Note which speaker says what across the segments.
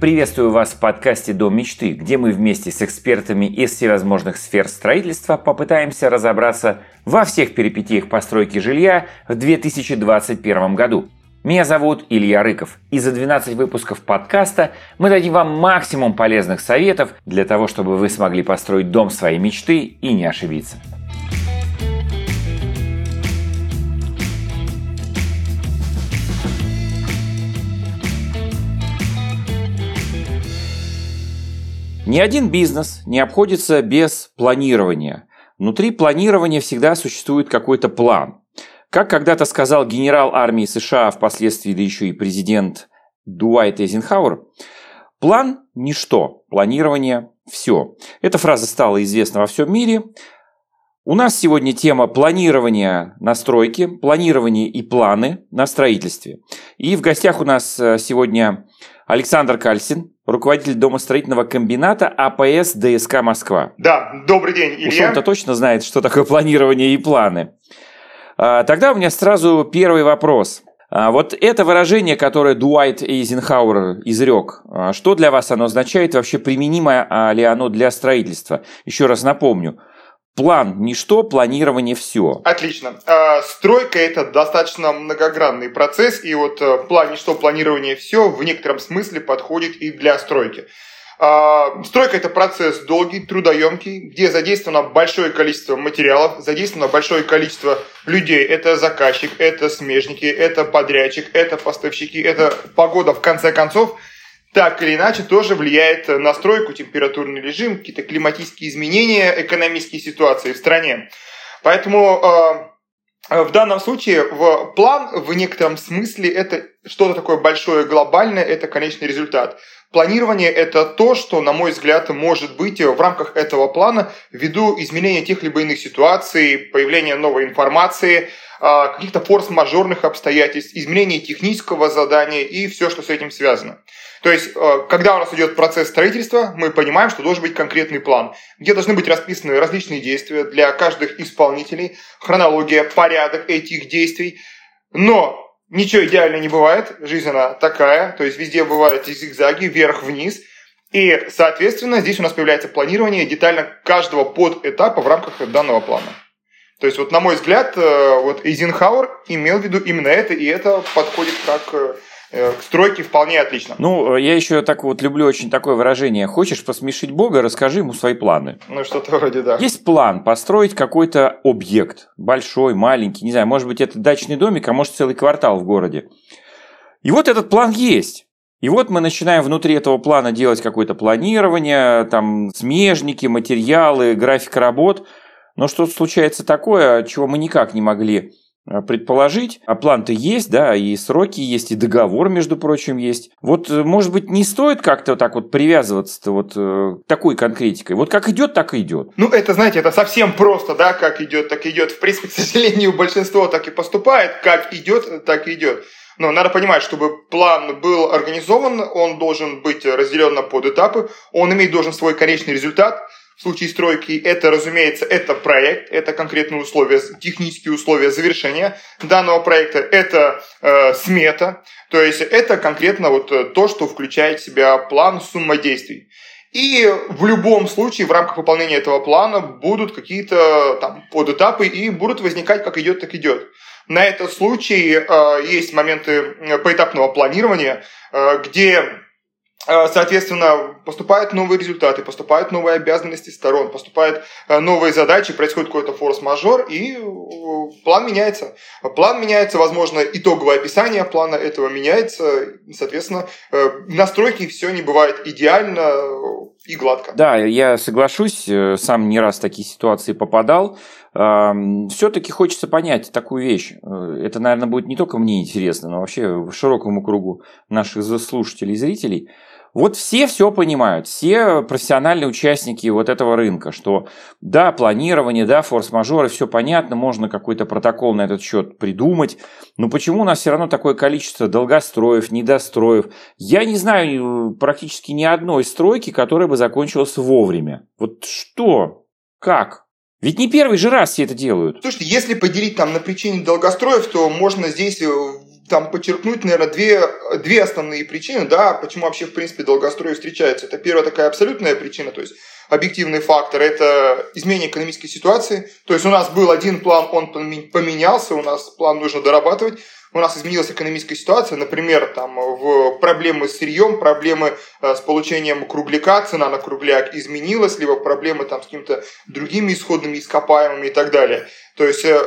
Speaker 1: Приветствую вас в подкасте «Дом мечты», где мы вместе с экспертами из всевозможных сфер строительства попытаемся разобраться во всех перипетиях постройки жилья в 2021 году. Меня зовут Илья Рыков, и за 12 выпусков подкаста мы дадим вам максимум полезных советов для того, чтобы вы смогли построить дом своей мечты и не ошибиться. Ни один бизнес не обходится без планирования. Внутри планирования всегда существует какой-то план. Как когда-то сказал генерал армии США, впоследствии да еще и президент Дуайт Эйзенхауэр, план – ничто, планирование – все. Эта фраза стала известна во всем мире. У нас сегодня тема планирования на стройке, планирование и планы на строительстве. И в гостях у нас э, сегодня Александр Кальсин, руководитель домостроительного комбината АПС ДСК Москва.
Speaker 2: Да, добрый день, Илья. Уж
Speaker 1: он-то точно знает, что такое планирование и планы. А, тогда у меня сразу первый вопрос. А, вот это выражение, которое Дуайт Эйзенхауэр изрек, а, что для вас оно означает, вообще применимо ли оно для строительства? Еще раз напомню, План – ничто, планирование – все.
Speaker 2: Отлично. А, стройка – это достаточно многогранный процесс, и вот э, план – ничто, планирование – все в некотором смысле подходит и для стройки. А, стройка – это процесс долгий, трудоемкий, где задействовано большое количество материалов, задействовано большое количество людей. Это заказчик, это смежники, это подрядчик, это поставщики, это погода, в конце концов – так или иначе тоже влияет на стройку, температурный режим, какие-то климатические изменения, экономические ситуации в стране. Поэтому э, в данном случае в план в некотором смысле это что-то такое большое, глобальное, это конечный результат. Планирование – это то, что, на мой взгляд, может быть в рамках этого плана ввиду изменения тех либо иных ситуаций, появления новой информации, а, каких-то форс-мажорных обстоятельств, изменения технического задания и все, что с этим связано. То есть, э, когда у нас идет процесс строительства, мы понимаем, что должен быть конкретный план, где должны быть расписаны различные действия для каждых исполнителей, хронология, порядок этих действий. Но ничего идеально не бывает, жизнь она такая, то есть везде бывают зигзаги вверх-вниз. И, соответственно, здесь у нас появляется планирование детально каждого подэтапа в рамках данного плана. То есть, вот на мой взгляд, э, вот Эйзенхауэр имел в виду именно это, и это подходит как Э, к стройке вполне отлично.
Speaker 1: Ну, я еще так вот люблю очень такое выражение. Хочешь посмешить Бога, расскажи ему свои планы.
Speaker 2: Ну, что-то вроде да.
Speaker 1: Есть план построить какой-то объект. Большой, маленький, не знаю, может быть, это дачный домик, а может, целый квартал в городе. И вот этот план есть. И вот мы начинаем внутри этого плана делать какое-то планирование, там смежники, материалы, график работ. Но что случается такое, чего мы никак не могли Э, предположить. А план-то есть, да, и сроки есть, и договор, между прочим, есть. Вот, э, может быть, не стоит как-то так вот привязываться-то вот э, такой конкретикой. Вот как идет, так и идет.
Speaker 2: Ну, это, знаете, это совсем просто, да, как идет, так идет. В принципе, к сожалению, большинство так и поступает. Как идет, так и идет. Но надо понимать, чтобы план был организован, он должен быть разделен на подэтапы, он иметь должен свой конечный результат – в случае стройки это, разумеется, это проект, это конкретные условия, технические условия завершения данного проекта, это э, смета, то есть это конкретно вот э, то, что включает в себя план сумма действий. И в любом случае в рамках выполнения этого плана будут какие-то там подэтапы и будут возникать как идет, так идет. На этот случай э, есть моменты э, поэтапного планирования, э, где Э, соответственно, поступают новые результаты, поступают новые обязанности сторон, поступают э, новые задачи, происходит какой-то форс-мажор, и э, план меняется. План меняется, возможно, итоговое описание плана этого меняется, соответственно, на стройке все не бывает идеально и гладко.
Speaker 1: Да, я соглашусь, сам не раз в такие ситуации попадал. Все-таки хочется понять такую вещь. Это, наверное, будет не только мне интересно, но вообще широкому кругу наших слушателей и зрителей – вот все все понимают, все профессиональные участники вот этого рынка, что да, планирование, да, форс-мажоры, все понятно, можно какой-то протокол на этот счет придумать, но почему у нас все равно такое количество долгостроев, недостроев? Я не знаю практически ни одной стройки, которая бы закончилась вовремя. Вот что? Как? Ведь не первый же раз все это делают.
Speaker 2: Слушайте, если поделить там на причине долгостроев, то можно здесь э, там подчеркнуть, наверное, две, две основные причины, да, почему вообще, в принципе, долгострой встречается. Это первая такая абсолютная причина, то есть объективный фактор – это изменение экономической ситуации. То есть у нас был один план, он поменялся, у нас план нужно дорабатывать у нас изменилась экономическая ситуация, например, там, в проблемы с сырьем, проблемы э, с получением кругляка, цена на кругляк изменилась, либо проблемы там, с какими-то другими исходными ископаемыми и так далее. То есть э,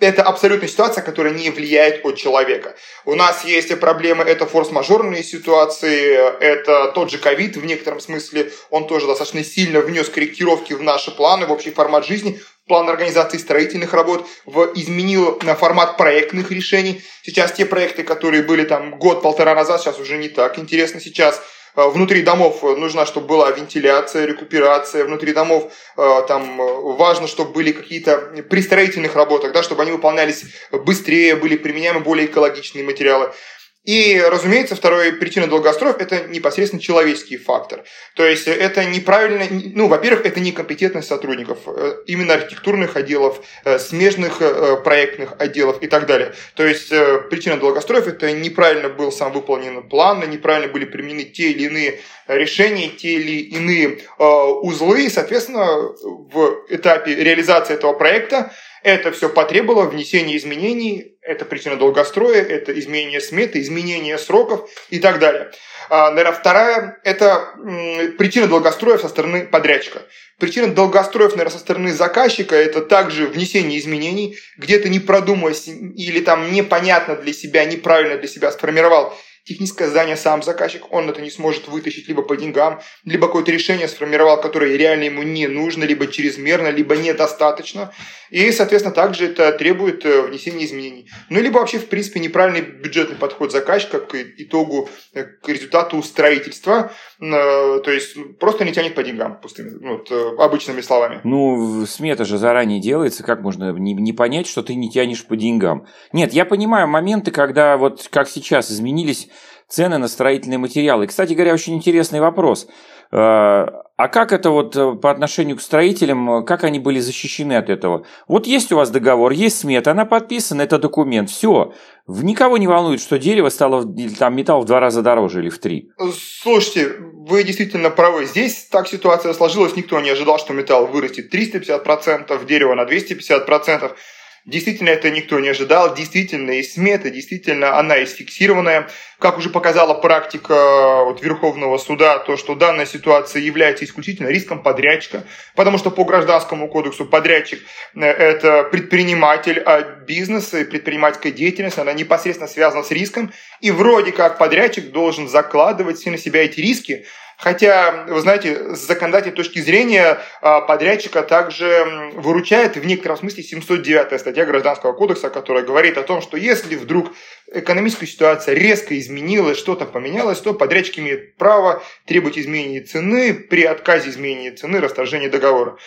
Speaker 2: это абсолютная ситуация, которая не влияет от человека. У нас есть проблемы, это форс-мажорные ситуации, это тот же ковид в некотором смысле, он тоже достаточно сильно внес корректировки в наши планы, в общий формат жизни, план организации строительных работ, в, изменил на формат проектных решений. Сейчас те проекты, которые были там год-полтора назад, сейчас уже не так интересно. Сейчас э, внутри домов нужна, чтобы была вентиляция, рекуперация. Внутри домов э, там важно, чтобы были какие-то при строительных работах, да, чтобы они выполнялись быстрее, были применяемы более экологичные материалы. И, разумеется, второй причина долгостроев – это непосредственно человеческий фактор. То есть это неправильно, ну, во-первых, это некомпетентность сотрудников, э, именно архитектурных отделов, э, смежных э, проектных отделов и так далее. То есть причина долгостроев – это неправильно был сам выполнен план, неправильно были применены те или иные решения, те или иные узлы, и, соответственно, в этапе реализации этого проекта это все потребовало внесения изменений, это причина долгостроя, это изменение сметы, изменение сроков и так далее. А, наверное, вторая – это причина долгостроев со стороны подрядчика. Причина долгостроев, наверное, со стороны заказчика – это также внесение изменений, где-то не продумываясь или там непонятно для себя, неправильно для себя сформировал техническое задание сам заказчик, он это не сможет вытащить либо по деньгам, либо какое-то решение сформировал, которое реально ему не нужно, либо чрезмерно, либо недостаточно. И, соответственно, также это требует э, внесения изменений. Ну, либо вообще, в принципе, неправильный бюджетный подход заказчика к итогу, э, к результату строительства. Э, то есть просто не тянет по деньгам, пустыми, ну, вот, обычными словами.
Speaker 1: Ну, смета же заранее делается, как можно не понять, что ты не тянешь по деньгам? Нет, я понимаю моменты, когда вот как сейчас изменились цены на строительные материалы. Кстати говоря, очень интересный вопрос. Э, а как это вот э, по отношению к строителям, э, как они были защищены от этого? Вот есть у вас договор, есть смета, она подписана, это документ, все. Никого не волнует, что дерево стало, или там металл в два раза дороже или в три.
Speaker 2: Слушайте, вы действительно правы. Здесь так ситуация сложилась, никто не ожидал, что металл вырастет 350%, дерево на 250%. Действительно, это никто не ожидал. Действительно, и смета, действительно, она и сфиксированная. Как уже показала практика э, вот, Верховного суда, то, что данная ситуация является исключительно риском подрядчика, потому что по гражданскому кодексу подрядчик э, – это предприниматель, а бизнес и предпринимательская деятельность, она непосредственно связана с риском, и вроде как подрядчик должен закладывать на себя эти риски, Хотя, вы знаете, с законодательной точки зрения а, подрядчика также выручает в некотором смысле 709 статья Гражданского кодекса, которая говорит о том, что если вдруг экономическая ситуация резко изменилась, что-то поменялось, то подрядчик имеет право требовать изменения цены при отказе изменения цены, расторжения договора.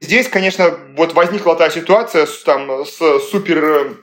Speaker 2: Здесь, конечно, вот возникла та ситуация с, там, с супер э,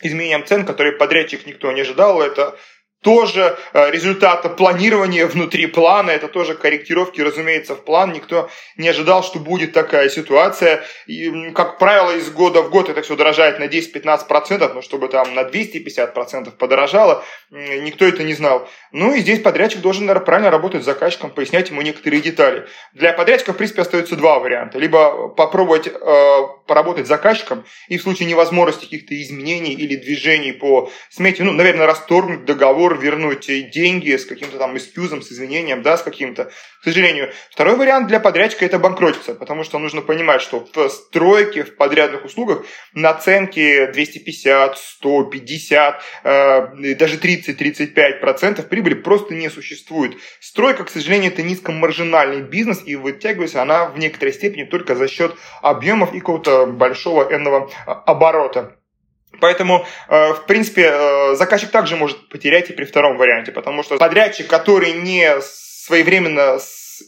Speaker 2: изменением цен, которые подрядчик никто не ожидал. Это тоже э, результата планирования внутри плана, это тоже корректировки, разумеется, в план. Никто не ожидал, что будет такая ситуация. И, как правило, из года в год это все дорожает на 10-15%, но чтобы там на 250% подорожало, никто это не знал. Ну и здесь подрядчик должен, наверное, правильно работать с заказчиком, пояснять ему некоторые детали. Для подрядчика, в принципе, остается два варианта. Либо попробовать э, поработать с заказчиком и в случае невозможности каких-то изменений или движений по смете, ну, наверное, расторгнуть договор договор, вернуть деньги с каким-то там эскюзом, с извинением, да, с каким-то. К сожалению. Второй вариант для подрядчика это банкротиться, потому что нужно понимать, что в стройке, в подрядных услугах наценки 250, 150, э, даже 30-35% прибыли просто не существует. Стройка, к сожалению, это низкомаржинальный бизнес, и вытягивается она в некоторой степени только за счет объемов и какого-то большого энного оборота. Поэтому, э, в принципе, э, заказчик также может потерять и при втором варианте, потому что подрядчик, который не своевременно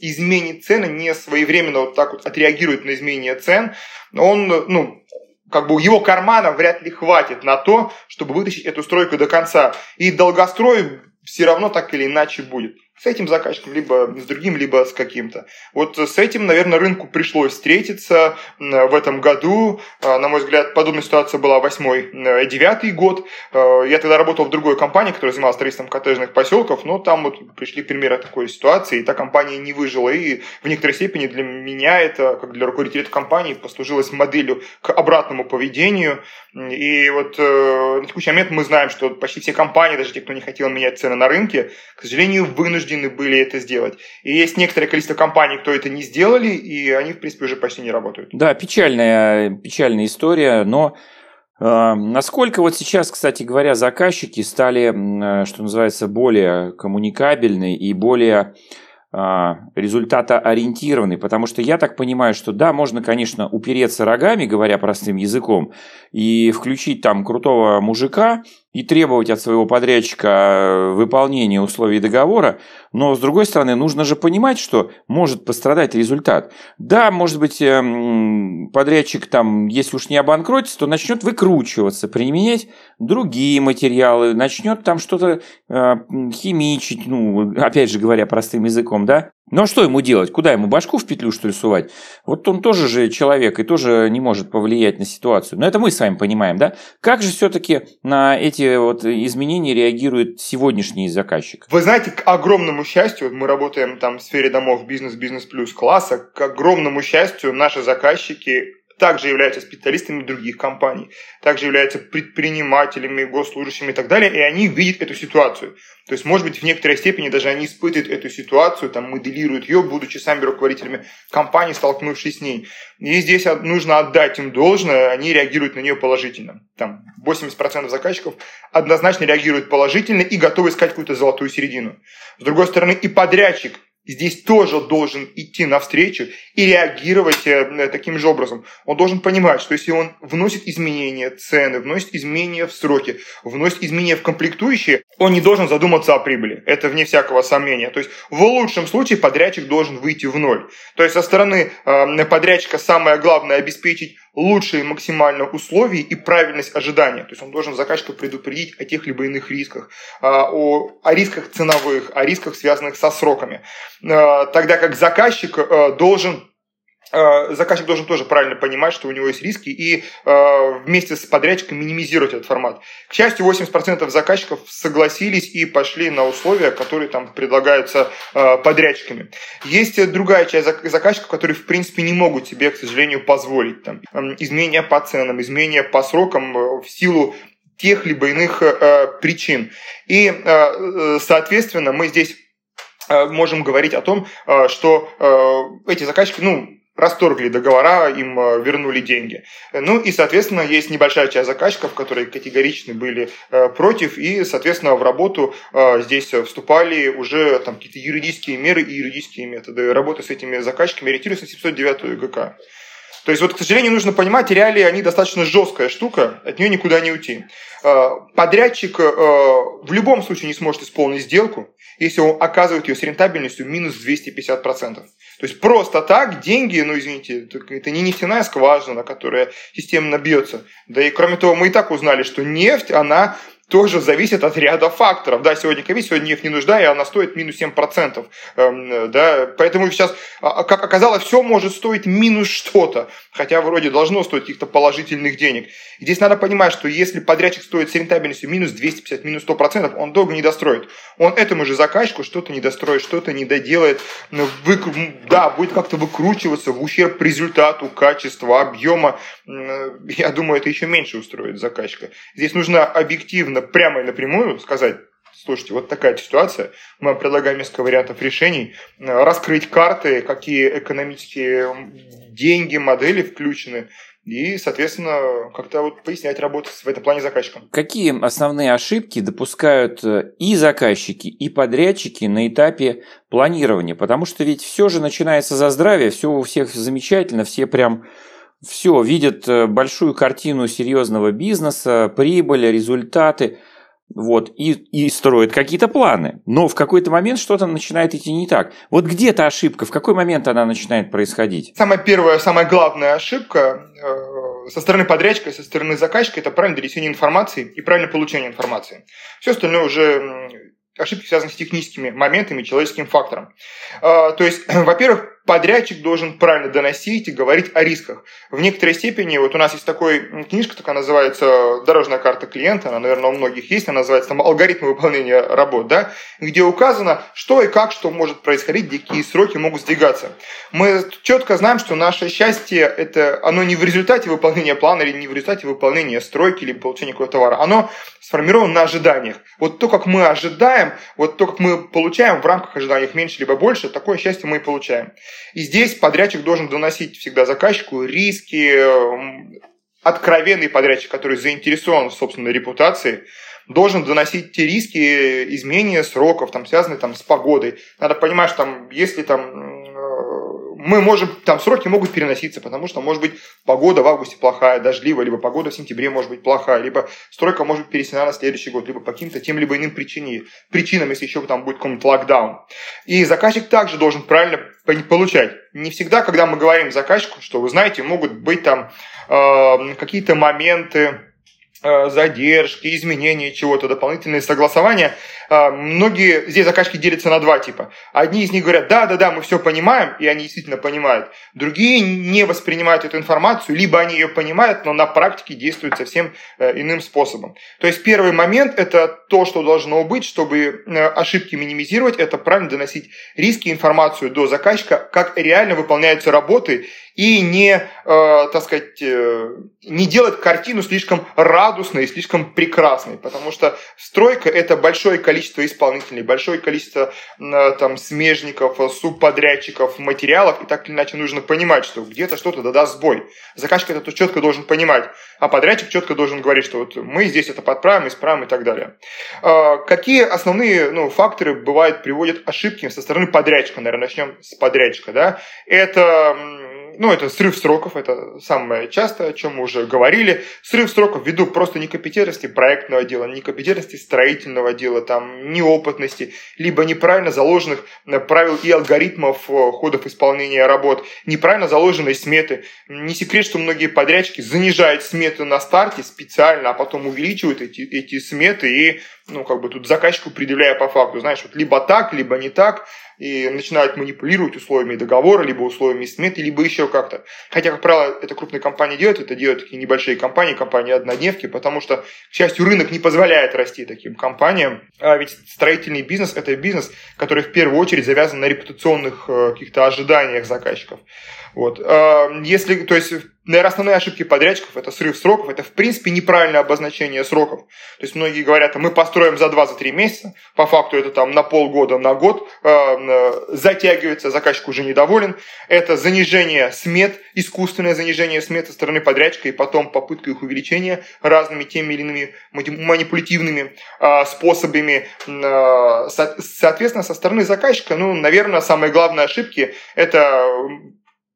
Speaker 2: изменит цены, не своевременно вот так вот отреагирует на изменение цен, он, ну, как бы его кармана вряд ли хватит на то, чтобы вытащить эту стройку до конца. И долгострой все равно так или иначе будет. С этим заказчиком, либо с другим, либо с каким-то. Вот с этим, наверное, рынку пришлось встретиться в этом году. А, на мой взгляд, подобная ситуация была восьмой, э, девятый год. А, я тогда работал в другой компании, которая занималась строительством коттеджных поселков, но там вот пришли примеры такой ситуации, и та компания не выжила. И в некоторой степени для меня это, как для руководителя этой компании, послужилось моделью к обратному поведению. И вот э, на текущий момент мы знаем, что почти все компании, даже те, кто не хотел менять цены на рынке, к сожалению, вынуждены были это сделать. И есть некоторое количество компаний, кто это не сделали, и они, в принципе, уже почти не работают.
Speaker 1: Да, печальная, печальная история, но э, Насколько вот сейчас, кстати говоря, заказчики стали, э, что называется, более коммуникабельны и более а, результата ориентированный, потому что я так понимаю, что да, можно, конечно, упереться рогами, говоря простым языком, и включить там крутого мужика и требовать от своего подрядчика э, выполнения условий договора, но с другой стороны, нужно же понимать, что может пострадать результат. Да, может быть, эм, подрядчик там, если уж не обанкротится, то начнет выкручиваться, применять другие материалы, начнет там что-то э, химичить, ну, опять же говоря простым языком, да, ну а что ему делать? Куда ему башку в петлю, что ли, сувать? Вот он тоже же человек и тоже не может повлиять на ситуацию. Но это мы с вами понимаем, да? Как же все-таки на эти вот изменения реагирует сегодняшний заказчик?
Speaker 2: Вы знаете, к огромному счастью, мы работаем там в сфере домов бизнес, бизнес плюс класса, к огромному счастью, наши заказчики также являются специалистами других компаний, также являются предпринимателями, госслужащими и так далее, и они видят эту ситуацию. То есть, может быть, в некоторой степени даже они испытывают эту ситуацию, там, моделируют ее, будучи сами руководителями компании, столкнувшись с ней. И здесь нужно отдать им должное, они реагируют на нее положительно. Там 80% заказчиков однозначно реагируют положительно и готовы искать какую-то золотую середину. С другой стороны, и подрядчик здесь тоже должен идти навстречу и реагировать э, таким же образом. Он должен понимать, что если он вносит изменения цены, вносит изменения в сроки, вносит изменения в комплектующие, он не должен задуматься о прибыли. Это вне всякого сомнения. То есть в лучшем случае подрядчик должен выйти в ноль. То есть со стороны э, подрядчика самое главное обеспечить лучшие максимально условия и правильность ожидания. То есть он должен заказчика предупредить о тех либо иных рисках, а, о, о рисках ценовых, о рисках, связанных со сроками. А, тогда как заказчик а, должен Э, заказчик должен тоже правильно понимать, что у него есть риски, и э, вместе с подрядчиком минимизировать этот формат. К счастью, 80% заказчиков согласились и пошли на условия, которые там предлагаются э, подрядчиками. Есть другая часть заказчиков, которые, в принципе, не могут себе, к сожалению, позволить там, эм, изменения по ценам, изменения по срокам в силу тех либо иных причин. И, соответственно, мы здесь можем говорить о том, что эти заказчики, ну, расторгли договора, им э, вернули деньги. Ну и, соответственно, есть небольшая часть заказчиков, которые категорично были э, против, и, соответственно, в работу э, здесь вступали уже там какие-то юридические меры и юридические методы работы с этими заказчиками, ориентируясь на 709 ГК. То есть, вот, к сожалению, нужно понимать, реалии, они достаточно жесткая штука, от нее никуда не уйти. Подрядчик в любом случае не сможет исполнить сделку, если он оказывает ее с рентабельностью минус 250%. То есть просто так деньги, ну извините, это не нефтяная скважина, которая системно бьется. Да и кроме того, мы и так узнали, что нефть, она тоже зависит от ряда факторов. Да, сегодня ковид, сегодня нефть не нужна, и она стоит минус 7%. Эм, да, поэтому сейчас, а, а, как оказалось, все может стоить минус что-то, хотя вроде должно стоить каких-то положительных денег. Здесь надо понимать, что если подрядчик стоит с рентабельностью минус 250, минус 100%, он долго не достроит. Он этому же заказчику что-то не достроит, что-то не доделает, выкру... да, будет как-то выкручиваться в ущерб результату, качества, объема. Я думаю, это еще меньше устроит заказчика. Здесь нужно объективно нужно прямо и напрямую сказать, слушайте, вот такая ситуация, мы предлагаем несколько вариантов решений, э, раскрыть карты, какие экономические деньги, модели включены, и, соответственно, как-то вот пояснять работу в этом плане заказчикам.
Speaker 1: Какие основные ошибки допускают э, и заказчики, и подрядчики на этапе планирования? Потому что ведь все же начинается за здравие, все у всех замечательно, все прям все, видят э, большую картину серьезного бизнеса, прибыль, результаты, вот, и, и строят какие-то планы. Но в какой-то момент что-то начинает идти не так. Вот где-то ошибка, в какой момент она начинает происходить?
Speaker 2: Самая первая, самая главная ошибка э, со стороны подрядчика, со стороны заказчика, это правильное донесение информации и правильное получение информации. Все остальное уже ошибки связаны с техническими моментами, человеческим фактором. То есть, во-первых, подрядчик должен правильно доносить и говорить о рисках. В некоторой степени, вот у нас есть такой книжка, такая называется «Дорожная карта клиента», она, наверное, у многих есть, она называется там «Алгоритмы выполнения работ», да, где указано, что и как, что может происходить, какие сроки могут сдвигаться. Мы четко знаем, что наше счастье, это, оно не в результате выполнения плана или не в результате выполнения стройки или получения какого-то товара, оно сформировано на ожиданиях. Вот то, как мы ожидаем, вот то, как мы получаем в рамках ожиданий меньше либо больше, такое счастье мы и получаем. И здесь подрядчик должен доносить всегда заказчику риски, откровенный подрядчик, который заинтересован в собственной репутации, должен доносить те риски изменения сроков, там, связанные там, с погодой. Надо понимать, что там, если там мы можем, там сроки могут переноситься, потому что, может быть, погода в августе плохая, дождливая, либо погода в сентябре может быть плохая, либо стройка может быть перенесена на следующий год, либо по каким-то тем либо иным причине, причинам, если еще там будет какой-нибудь локдаун. И заказчик также должен правильно получать. Не всегда, когда мы говорим заказчику, что, вы знаете, могут быть там э, какие-то моменты, задержки, изменения чего-то, дополнительные согласования. Э, многие здесь заказчики делятся на два типа. Одни из них говорят, да, да, да, мы все понимаем, и они действительно понимают. Другие не воспринимают эту информацию, либо они ее понимают, но на практике действуют совсем э, иным способом. То есть первый момент – это то, что должно быть, чтобы ошибки минимизировать, это правильно доносить риски, информацию до заказчика, как реально выполняются работы, и не, э, так сказать, э, не делать картину слишком радостной и слишком прекрасной, потому что стройка – это большое количество исполнителей, большое количество э, там, смежников, субподрядчиков, материалов, и так или иначе нужно понимать, что где-то что-то да даст сбой. Заказчик это четко должен понимать, а подрядчик четко должен говорить, что вот мы здесь это подправим, исправим и так далее. Э, какие основные ну, факторы бывают, приводят ошибки со стороны подрядчика? Наверное, начнем с подрядчика. Да? Это ну, это срыв сроков, это самое частое, о чем мы уже говорили. Срыв сроков ввиду просто некомпетентности проектного дела, некомпетентности строительного дела, там, неопытности, либо неправильно заложенных э, правил и алгоритмов э, ходов исполнения работ, неправильно заложенные сметы. Не секрет, что многие подрядчики занижают сметы на старте специально, а потом увеличивают эти, эти сметы и ну, как бы тут заказчику предъявляя по факту, знаешь, вот либо так, либо не так, и начинают манипулировать условиями договора, либо условиями сметы, либо еще как-то. Хотя, как правило, это крупные компании делают, это делают такие небольшие компании, компании однодневки, потому что, к счастью, рынок не позволяет расти таким компаниям. А ведь строительный бизнес – это бизнес, который в первую очередь завязан на репутационных э, каких-то ожиданиях заказчиков. Вот. А, если, то есть, наверное, основные ошибки подрядчиков – это срыв сроков, это, в принципе, неправильное обозначение сроков. То есть, многие говорят, мы построим за 2-3 месяца, по факту это там на полгода, на год э, затягивается, заказчик уже недоволен. Это занижение смет, искусственное занижение смет со стороны подрядчика и потом попытка их увеличения разными теми или иными манипулятивными э, способами. Э, соответственно, со стороны заказчика, ну, наверное, самые главные ошибки – это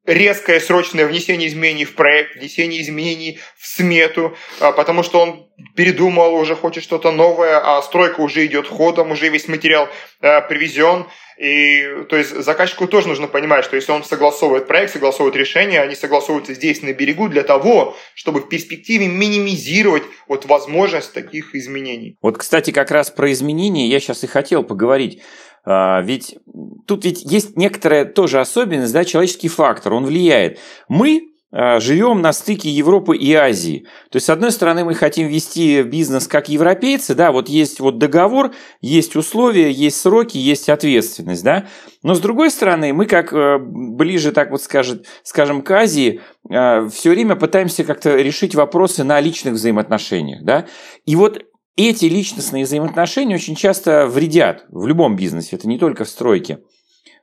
Speaker 2: резкое срочное внесение изменений в проект, внесение изменений в смету, а, потому что он передумал, уже хочет что-то новое, а стройка уже идет ходом, уже весь материал а, привезен. И то есть заказчику тоже нужно понимать, что если он согласовывает проект, согласовывает решение, они согласовываются здесь на берегу для того, чтобы в перспективе минимизировать вот возможность таких изменений.
Speaker 1: Вот, кстати, как раз про изменения я сейчас и хотел поговорить. А, ведь тут ведь есть некоторая тоже особенность, да, человеческий фактор, он влияет. Мы а, живем на стыке Европы и Азии. То есть, с одной стороны, мы хотим вести бизнес как европейцы, да, вот есть вот договор, есть условия, есть сроки, есть ответственность, да. Но с другой стороны, мы как э, ближе, так вот скажет, скажем, к Азии, э, все время пытаемся как-то решить вопросы на личных взаимоотношениях, да. И вот эти личностные взаимоотношения очень часто вредят в любом бизнесе, это не только в стройке.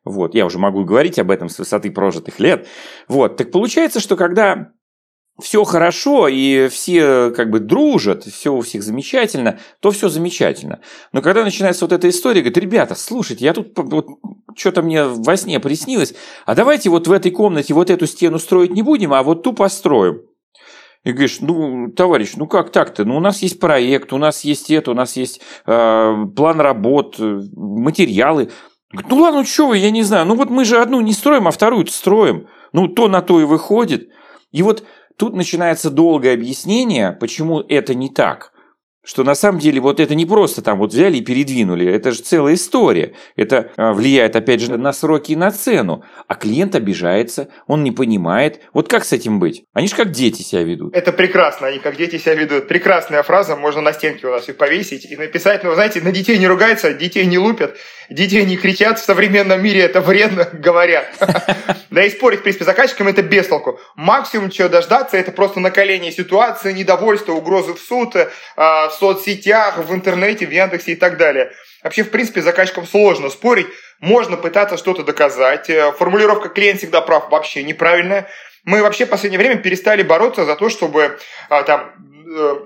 Speaker 1: Вот, я уже могу говорить об этом с высоты прожитых лет. Вот, так получается, что когда все хорошо и все как бы дружат, все у всех замечательно, то все замечательно. Но когда начинается вот эта история, говорит, ребята, слушайте, я тут вот, что-то мне во сне приснилось, а давайте вот в этой комнате вот эту стену строить не будем, а вот ту построим. И говоришь, ну, товарищ, ну как так-то? Ну, у нас есть проект, у нас есть это, у нас есть э, план работ, материалы. Ну ладно, что вы, я не знаю. Ну вот мы же одну не строим, а вторую строим. Ну то на то и выходит. И вот тут начинается долгое объяснение, почему это не так. Что на самом деле вот это не просто там вот взяли и передвинули, это же целая история. Это а, влияет опять же на сроки и на цену. А клиент обижается, он не понимает. Вот как с этим быть? Они же как дети себя ведут.
Speaker 2: Это прекрасно, они как дети себя ведут. Прекрасная фраза, можно на стенке у нас и повесить, и написать. Ну, знаете, на детей не ругаются, детей не лупят, детей не кричат. В современном мире это вредно, говорят. Да и спорить, в принципе, заказчиком это без толку. Максимум, чего дождаться, это просто накаление ситуации, недовольство, угрозы в суд, а, в соцсетях, в интернете, в Яндексе и так далее. Вообще, в принципе, с заказчиком сложно спорить, можно пытаться что-то доказать. Э, формулировка «клиент всегда прав» вообще неправильная. Мы вообще в последнее время перестали бороться за то, чтобы а, там э,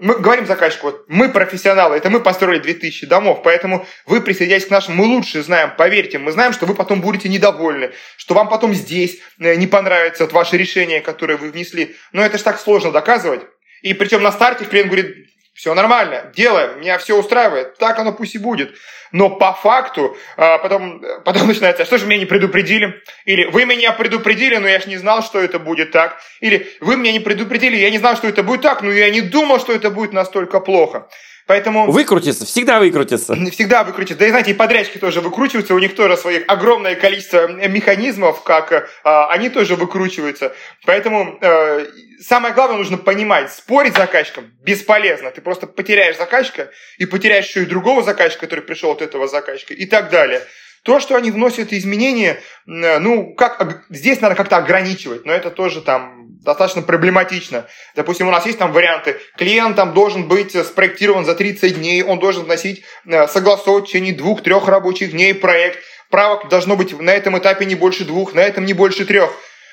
Speaker 2: мы говорим заказчику, вот, мы профессионалы, это мы построили 2000 домов, поэтому вы присоединяйтесь к нашим, мы лучше знаем, поверьте, мы знаем, что вы потом будете недовольны, что вам потом здесь э, не понравится вот ваше решение, которое вы внесли. Но это же так сложно доказывать. И причем на старте клиент говорит, все нормально, делаем, меня все устраивает, так оно пусть и будет. Но по факту а, потом, потом начинается, «А что же меня не предупредили? Или вы меня предупредили, но я же не знал, что это будет так. Или вы меня не предупредили, я не знал, что это будет так, но я не думал, что это будет настолько плохо. Поэтому...
Speaker 1: Выкрутиться, всегда выкрутиться.
Speaker 2: Всегда выкрутиться. Да и знаете, и подрядчики тоже выкручиваются, у них тоже своих огромное количество механизмов, как э, они тоже выкручиваются. Поэтому э, самое главное нужно понимать, спорить с заказчиком бесполезно. Ты просто потеряешь заказчика и потеряешь еще и другого заказчика, который пришел от этого заказчика и так далее. То, что они вносят изменения, э, ну, как, здесь надо как-то ограничивать, но это тоже там достаточно проблематично. Допустим, у нас есть там варианты, клиент там должен быть спроектирован за 30 дней, он должен вносить, э, согласовывать в течение двух-трех рабочих дней проект, правок должно быть на этом этапе не больше двух, на этом не больше трех.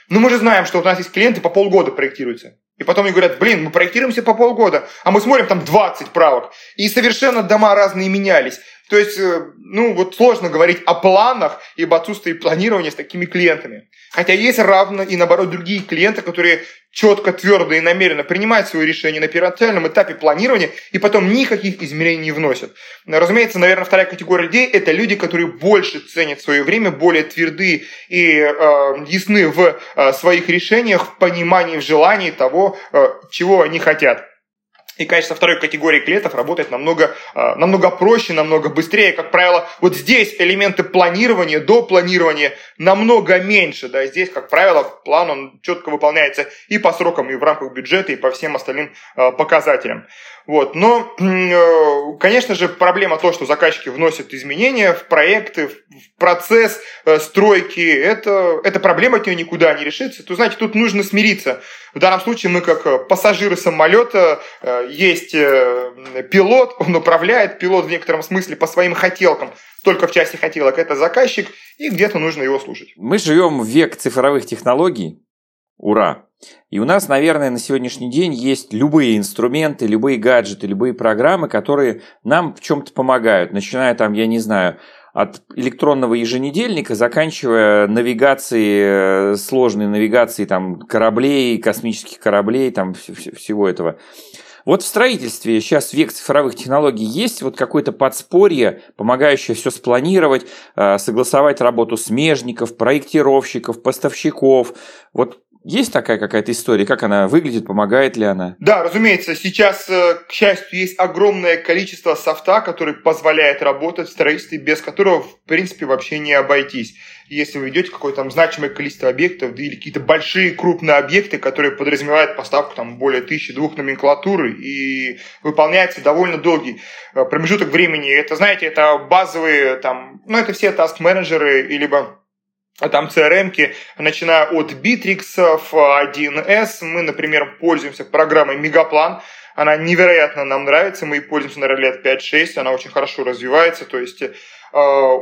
Speaker 2: Но мы же знаем, что у нас есть клиенты по полгода проектируются. И потом они говорят, блин, мы проектируемся по полгода, а мы смотрим там 20 правок. И совершенно дома разные менялись. То есть, э, ну, вот сложно говорить о планах и об отсутствии планирования с такими клиентами. Хотя есть равно и, наоборот, другие клиенты, которые четко, твердо и намеренно принимают свои решения на первоначальном этапе планирования и потом никаких изменений не вносят. Разумеется, наверное, вторая категория людей – это люди, которые больше ценят свое время, более тверды и э, ясны в э, своих решениях, в понимании, в желании того, э, чего они хотят. И, конечно, второй категории клиентов работает намного, а, намного проще, намного быстрее. Как правило, вот здесь элементы планирования, до планирования намного меньше. Да, здесь, как правило, план он четко выполняется и по срокам, и в рамках бюджета, и по всем остальным а, показателям. Вот. Но, э, конечно же, проблема то, что заказчики вносят изменения в проекты, в процесс э, стройки. Это, эта проблема от нее никуда не решится. То, знаете, тут нужно смириться. В данном случае мы как э, пассажиры самолета, есть пилот, он управляет, пилот в некотором смысле по своим хотелкам только в части хотелок это заказчик, и где-то нужно его слушать.
Speaker 1: Мы живем в век цифровых технологий. Ура! И у нас, наверное, на сегодняшний день есть любые инструменты, любые гаджеты, любые программы, которые нам в чем-то помогают. Начиная там, я не знаю, от электронного еженедельника, заканчивая навигацией, э, сложной навигацией там, кораблей, космических кораблей, там, всего этого. Вот в строительстве сейчас век цифровых технологий есть вот какое-то подспорье, помогающее все спланировать, э, согласовать работу смежников, проектировщиков, поставщиков. Вот есть такая какая-то история, как она выглядит, помогает ли она?
Speaker 2: Да, разумеется, сейчас, э, к счастью, есть огромное количество софта, который позволяет работать в строительстве, без которого, в принципе, вообще не обойтись. Если вы ведете какое-то там значимое количество объектов или какие-то большие крупные объекты, которые подразумевают поставку там более тысячи двух номенклатуры и выполняется довольно долгий э, промежуток времени. Это, знаете, это базовые там, ну это все таск-менеджеры, либо там CRM-ки, начиная от Bittrex, 1С, мы, например, пользуемся программой Мегаплан, она невероятно нам нравится, мы ей пользуемся, наверное, лет 5-6, она очень хорошо развивается, то есть Э,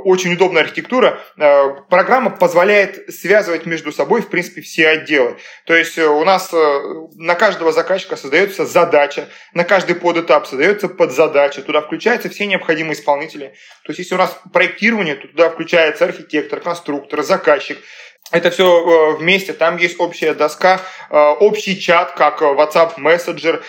Speaker 2: очень удобная архитектура. Э, программа позволяет связывать между собой, в принципе, все отделы. То есть э, у нас на каждого заказчика создается задача, на каждый подэтап создается подзадача, туда включаются все необходимые исполнители. То есть если у нас проектирование, то туда включается архитектор, конструктор, заказчик. Это все вместе, там есть общая доска, общий чат, как WhatsApp Messenger,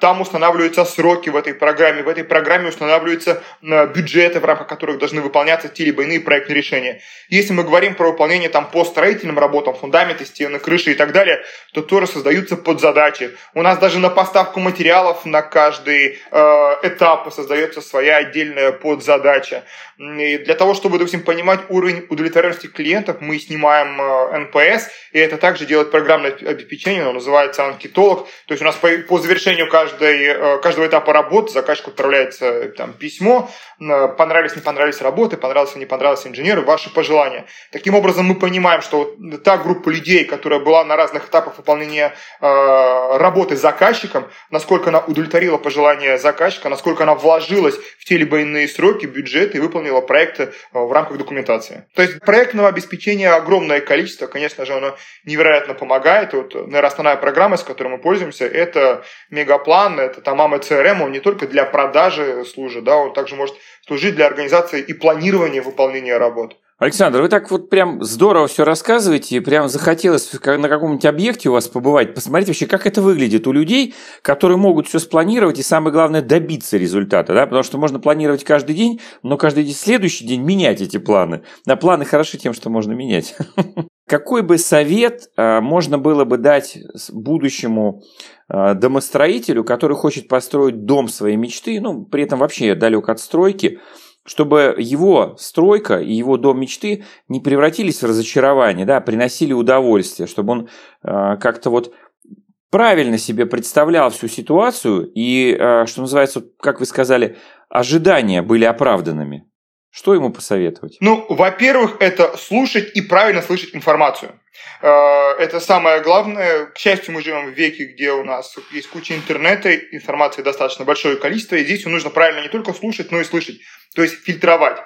Speaker 2: там устанавливаются сроки в этой программе, в этой программе устанавливаются бюджеты, в рамках которых должны выполняться те либо иные проектные решения. Если мы говорим про выполнение там по строительным работам, фундаменты, стены, крыши и так далее, то тоже создаются подзадачи. У нас даже на поставку материалов на каждый этап создается своя отдельная подзадача. Для того, чтобы, допустим, понимать уровень удовлетворенности клиентов, мы снимаем э, NPS, и это также делает программное обеспечение, оно называется анкетолог. То есть у нас по, по завершению каждой, э, каждого этапа работы заказчику отправляется э, там, письмо, понравились, не понравились работы, понравился, не понравился инженер, ваши пожелания. Таким образом, мы понимаем, что та группа людей, которая была на разных этапах выполнения работы с заказчиком, насколько она удовлетворила пожелания заказчика, насколько она вложилась в те либо иные сроки, бюджеты и выполнила выполнила проект э, в рамках документации. То есть проектного обеспечения огромное количество, конечно же, оно невероятно помогает. Вот, наверное, основная программа, с которой мы пользуемся, это Мегаплан, это Тамама CRM, он не только для продажи служит, да, он также может служить для организации и планирования выполнения работ.
Speaker 1: Александр, вы так вот прям здорово все рассказываете, прям захотелось на каком-нибудь объекте у вас побывать, посмотреть вообще, как это выглядит у людей, которые могут все спланировать и, самое главное, добиться результата, да, потому что можно планировать каждый день, но каждый день, следующий день менять эти планы. А планы хороши тем, что можно менять. Какой бы совет а, можно было бы дать будущему а, домостроителю, который хочет построить дом своей мечты, ну, при этом вообще далек от стройки, чтобы его стройка и его дом мечты не превратились в разочарование, да, приносили удовольствие, чтобы он э, как-то вот правильно себе представлял всю ситуацию и, э, что называется, как вы сказали, ожидания были оправданными. Что ему посоветовать?
Speaker 2: Ну, во-первых, это слушать и правильно слышать информацию. Э, это самое главное. К счастью, мы живем в веке, где у нас есть куча интернета, информации достаточно большое количество, и здесь нужно правильно не только слушать, но и слышать, то есть фильтровать.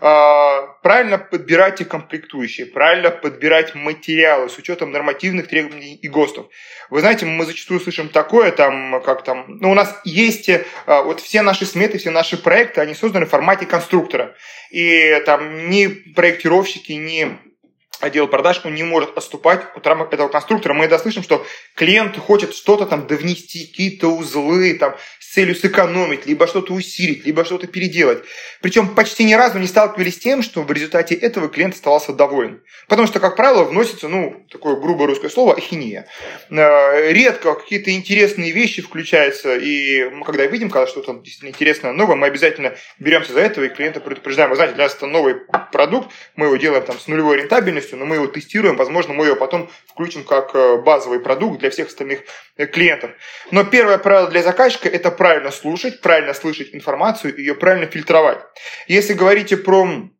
Speaker 2: Э, правильно подбирать и комплектующие, правильно подбирать материалы с учетом нормативных требований и ГОСТов. Вы знаете, мы зачастую слышим такое, там, как там, ну, у нас есть э, вот все наши сметы, все наши проекты, они созданы в формате конструктора. И там ни проектировщики, ни отдел продаж, он не может отступать от рамок этого конструктора. Мы это слышим, что клиент хочет что-то там довнести, какие-то узлы, там, целью сэкономить, либо что-то усилить, либо что-то переделать. Причем почти ни разу не сталкивались с тем, что в результате этого клиент оставался доволен. Потому что, как правило, вносится, ну, такое грубое русское слово, ахинея. Э, редко какие-то интересные вещи включаются, и мы когда видим, когда что-то действительно интересное, новое, мы обязательно беремся за этого и клиента предупреждаем. Вы знаете, для нас это новый продукт, мы его делаем там с нулевой рентабельностью, но мы его тестируем, возможно, мы его потом включим как э, базовый продукт для всех остальных э, клиентов. Но первое правило для заказчика – это правильно слушать, правильно слышать информацию и ее правильно фильтровать. Если говорите про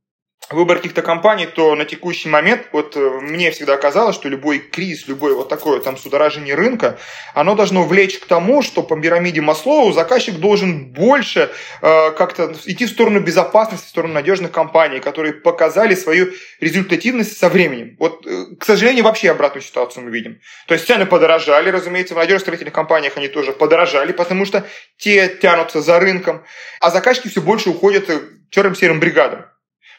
Speaker 2: выбор каких-то компаний, то на текущий момент вот э, мне всегда казалось, что любой кризис, любое вот такое там судоражение рынка, оно должно влечь к тому, что по пирамиде Маслоу заказчик должен больше э, как-то идти в сторону безопасности, в сторону надежных компаний, которые показали свою результативность со временем. Вот, э, к сожалению, вообще обратную ситуацию мы видим. То есть цены подорожали, разумеется, в надежных строительных компаниях они тоже подорожали, потому что те тянутся за рынком, а заказчики все больше уходят к черным-серым бригадам.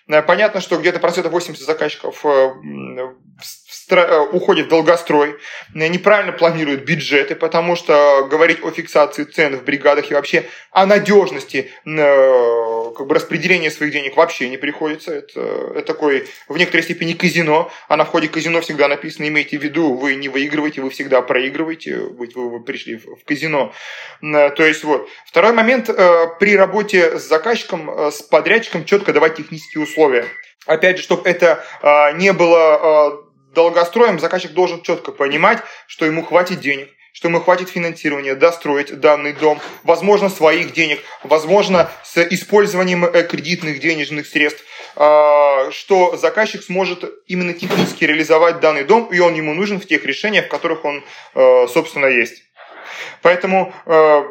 Speaker 2: Э, понятно, что где-то процентов 80 заказчиков э, уходит в долгострой, э, неправильно планируют бюджеты, потому что говорить о фиксации цен в бригадах и вообще о надежности э, как бы распределения своих денег вообще не приходится. Это, это такой в некоторой степени казино, а на входе казино всегда написано, имейте в виду, вы не выигрываете, вы всегда проигрываете, вы, вы пришли в казино. То есть вот. Второй момент, при работе с заказчиком, с подрядчиком четко давать технические условия. Опять же, чтобы это не было долгостроем заказчик должен четко понимать, что ему хватит денег, что ему хватит финансирования достроить данный дом, возможно, своих денег, возможно, с использованием э, кредитных денежных средств, а, что заказчик сможет именно технически реализовать данный дом, и он ему нужен в тех решениях, в которых он, э, собственно, есть. Поэтому э,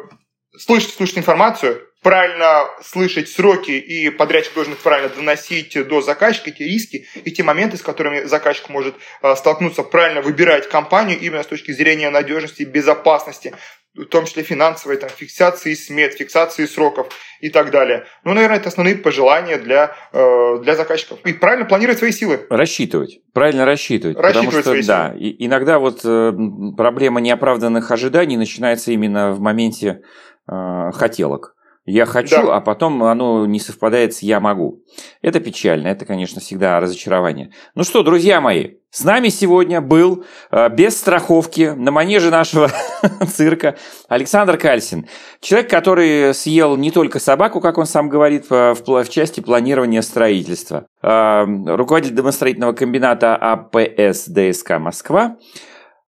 Speaker 2: слышать, слушать информацию, правильно слышать сроки, и подрядчик должен их правильно доносить до заказчика, эти риски и те моменты, с которыми заказчик может э, столкнуться, правильно выбирать компанию именно с точки зрения надежности, безопасности, в том числе финансовой, там, фиксации смет, фиксации сроков и так далее. Ну, наверное, это основные пожелания для, э, для заказчиков. И правильно планировать свои силы.
Speaker 1: Рассчитывать. Правильно рассчитывать.
Speaker 2: Рассчитывать
Speaker 1: потому что,
Speaker 2: свои
Speaker 1: да, и, иногда вот э, проблема неоправданных ожиданий начинается именно в моменте э, хотелок. Я хочу, да. а потом оно не совпадает с я могу. Это печально, это, конечно, всегда разочарование. Ну что, друзья мои, с нами сегодня был э, без страховки на манеже нашего цирка Александр Кальсин. Человек, который съел не только собаку, как он сам говорит, в, в части планирования строительства. Э, руководитель домостроительного комбината АПС ДСК Москва.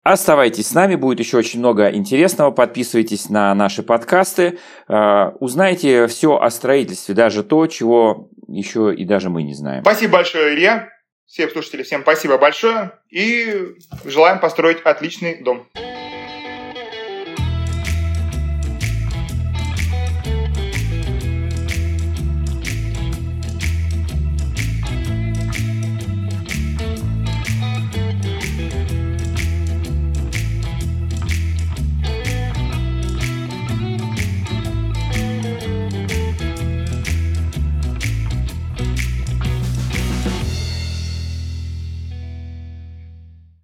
Speaker 1: Оставайтесь с нами, будет еще очень много интересного. Подписывайтесь на наши подкасты. Э, узнайте все о строительстве, даже то, чего еще и даже мы не знаем.
Speaker 2: Спасибо большое, Илья. Всем слушатели, всем спасибо большое. И желаем построить отличный дом.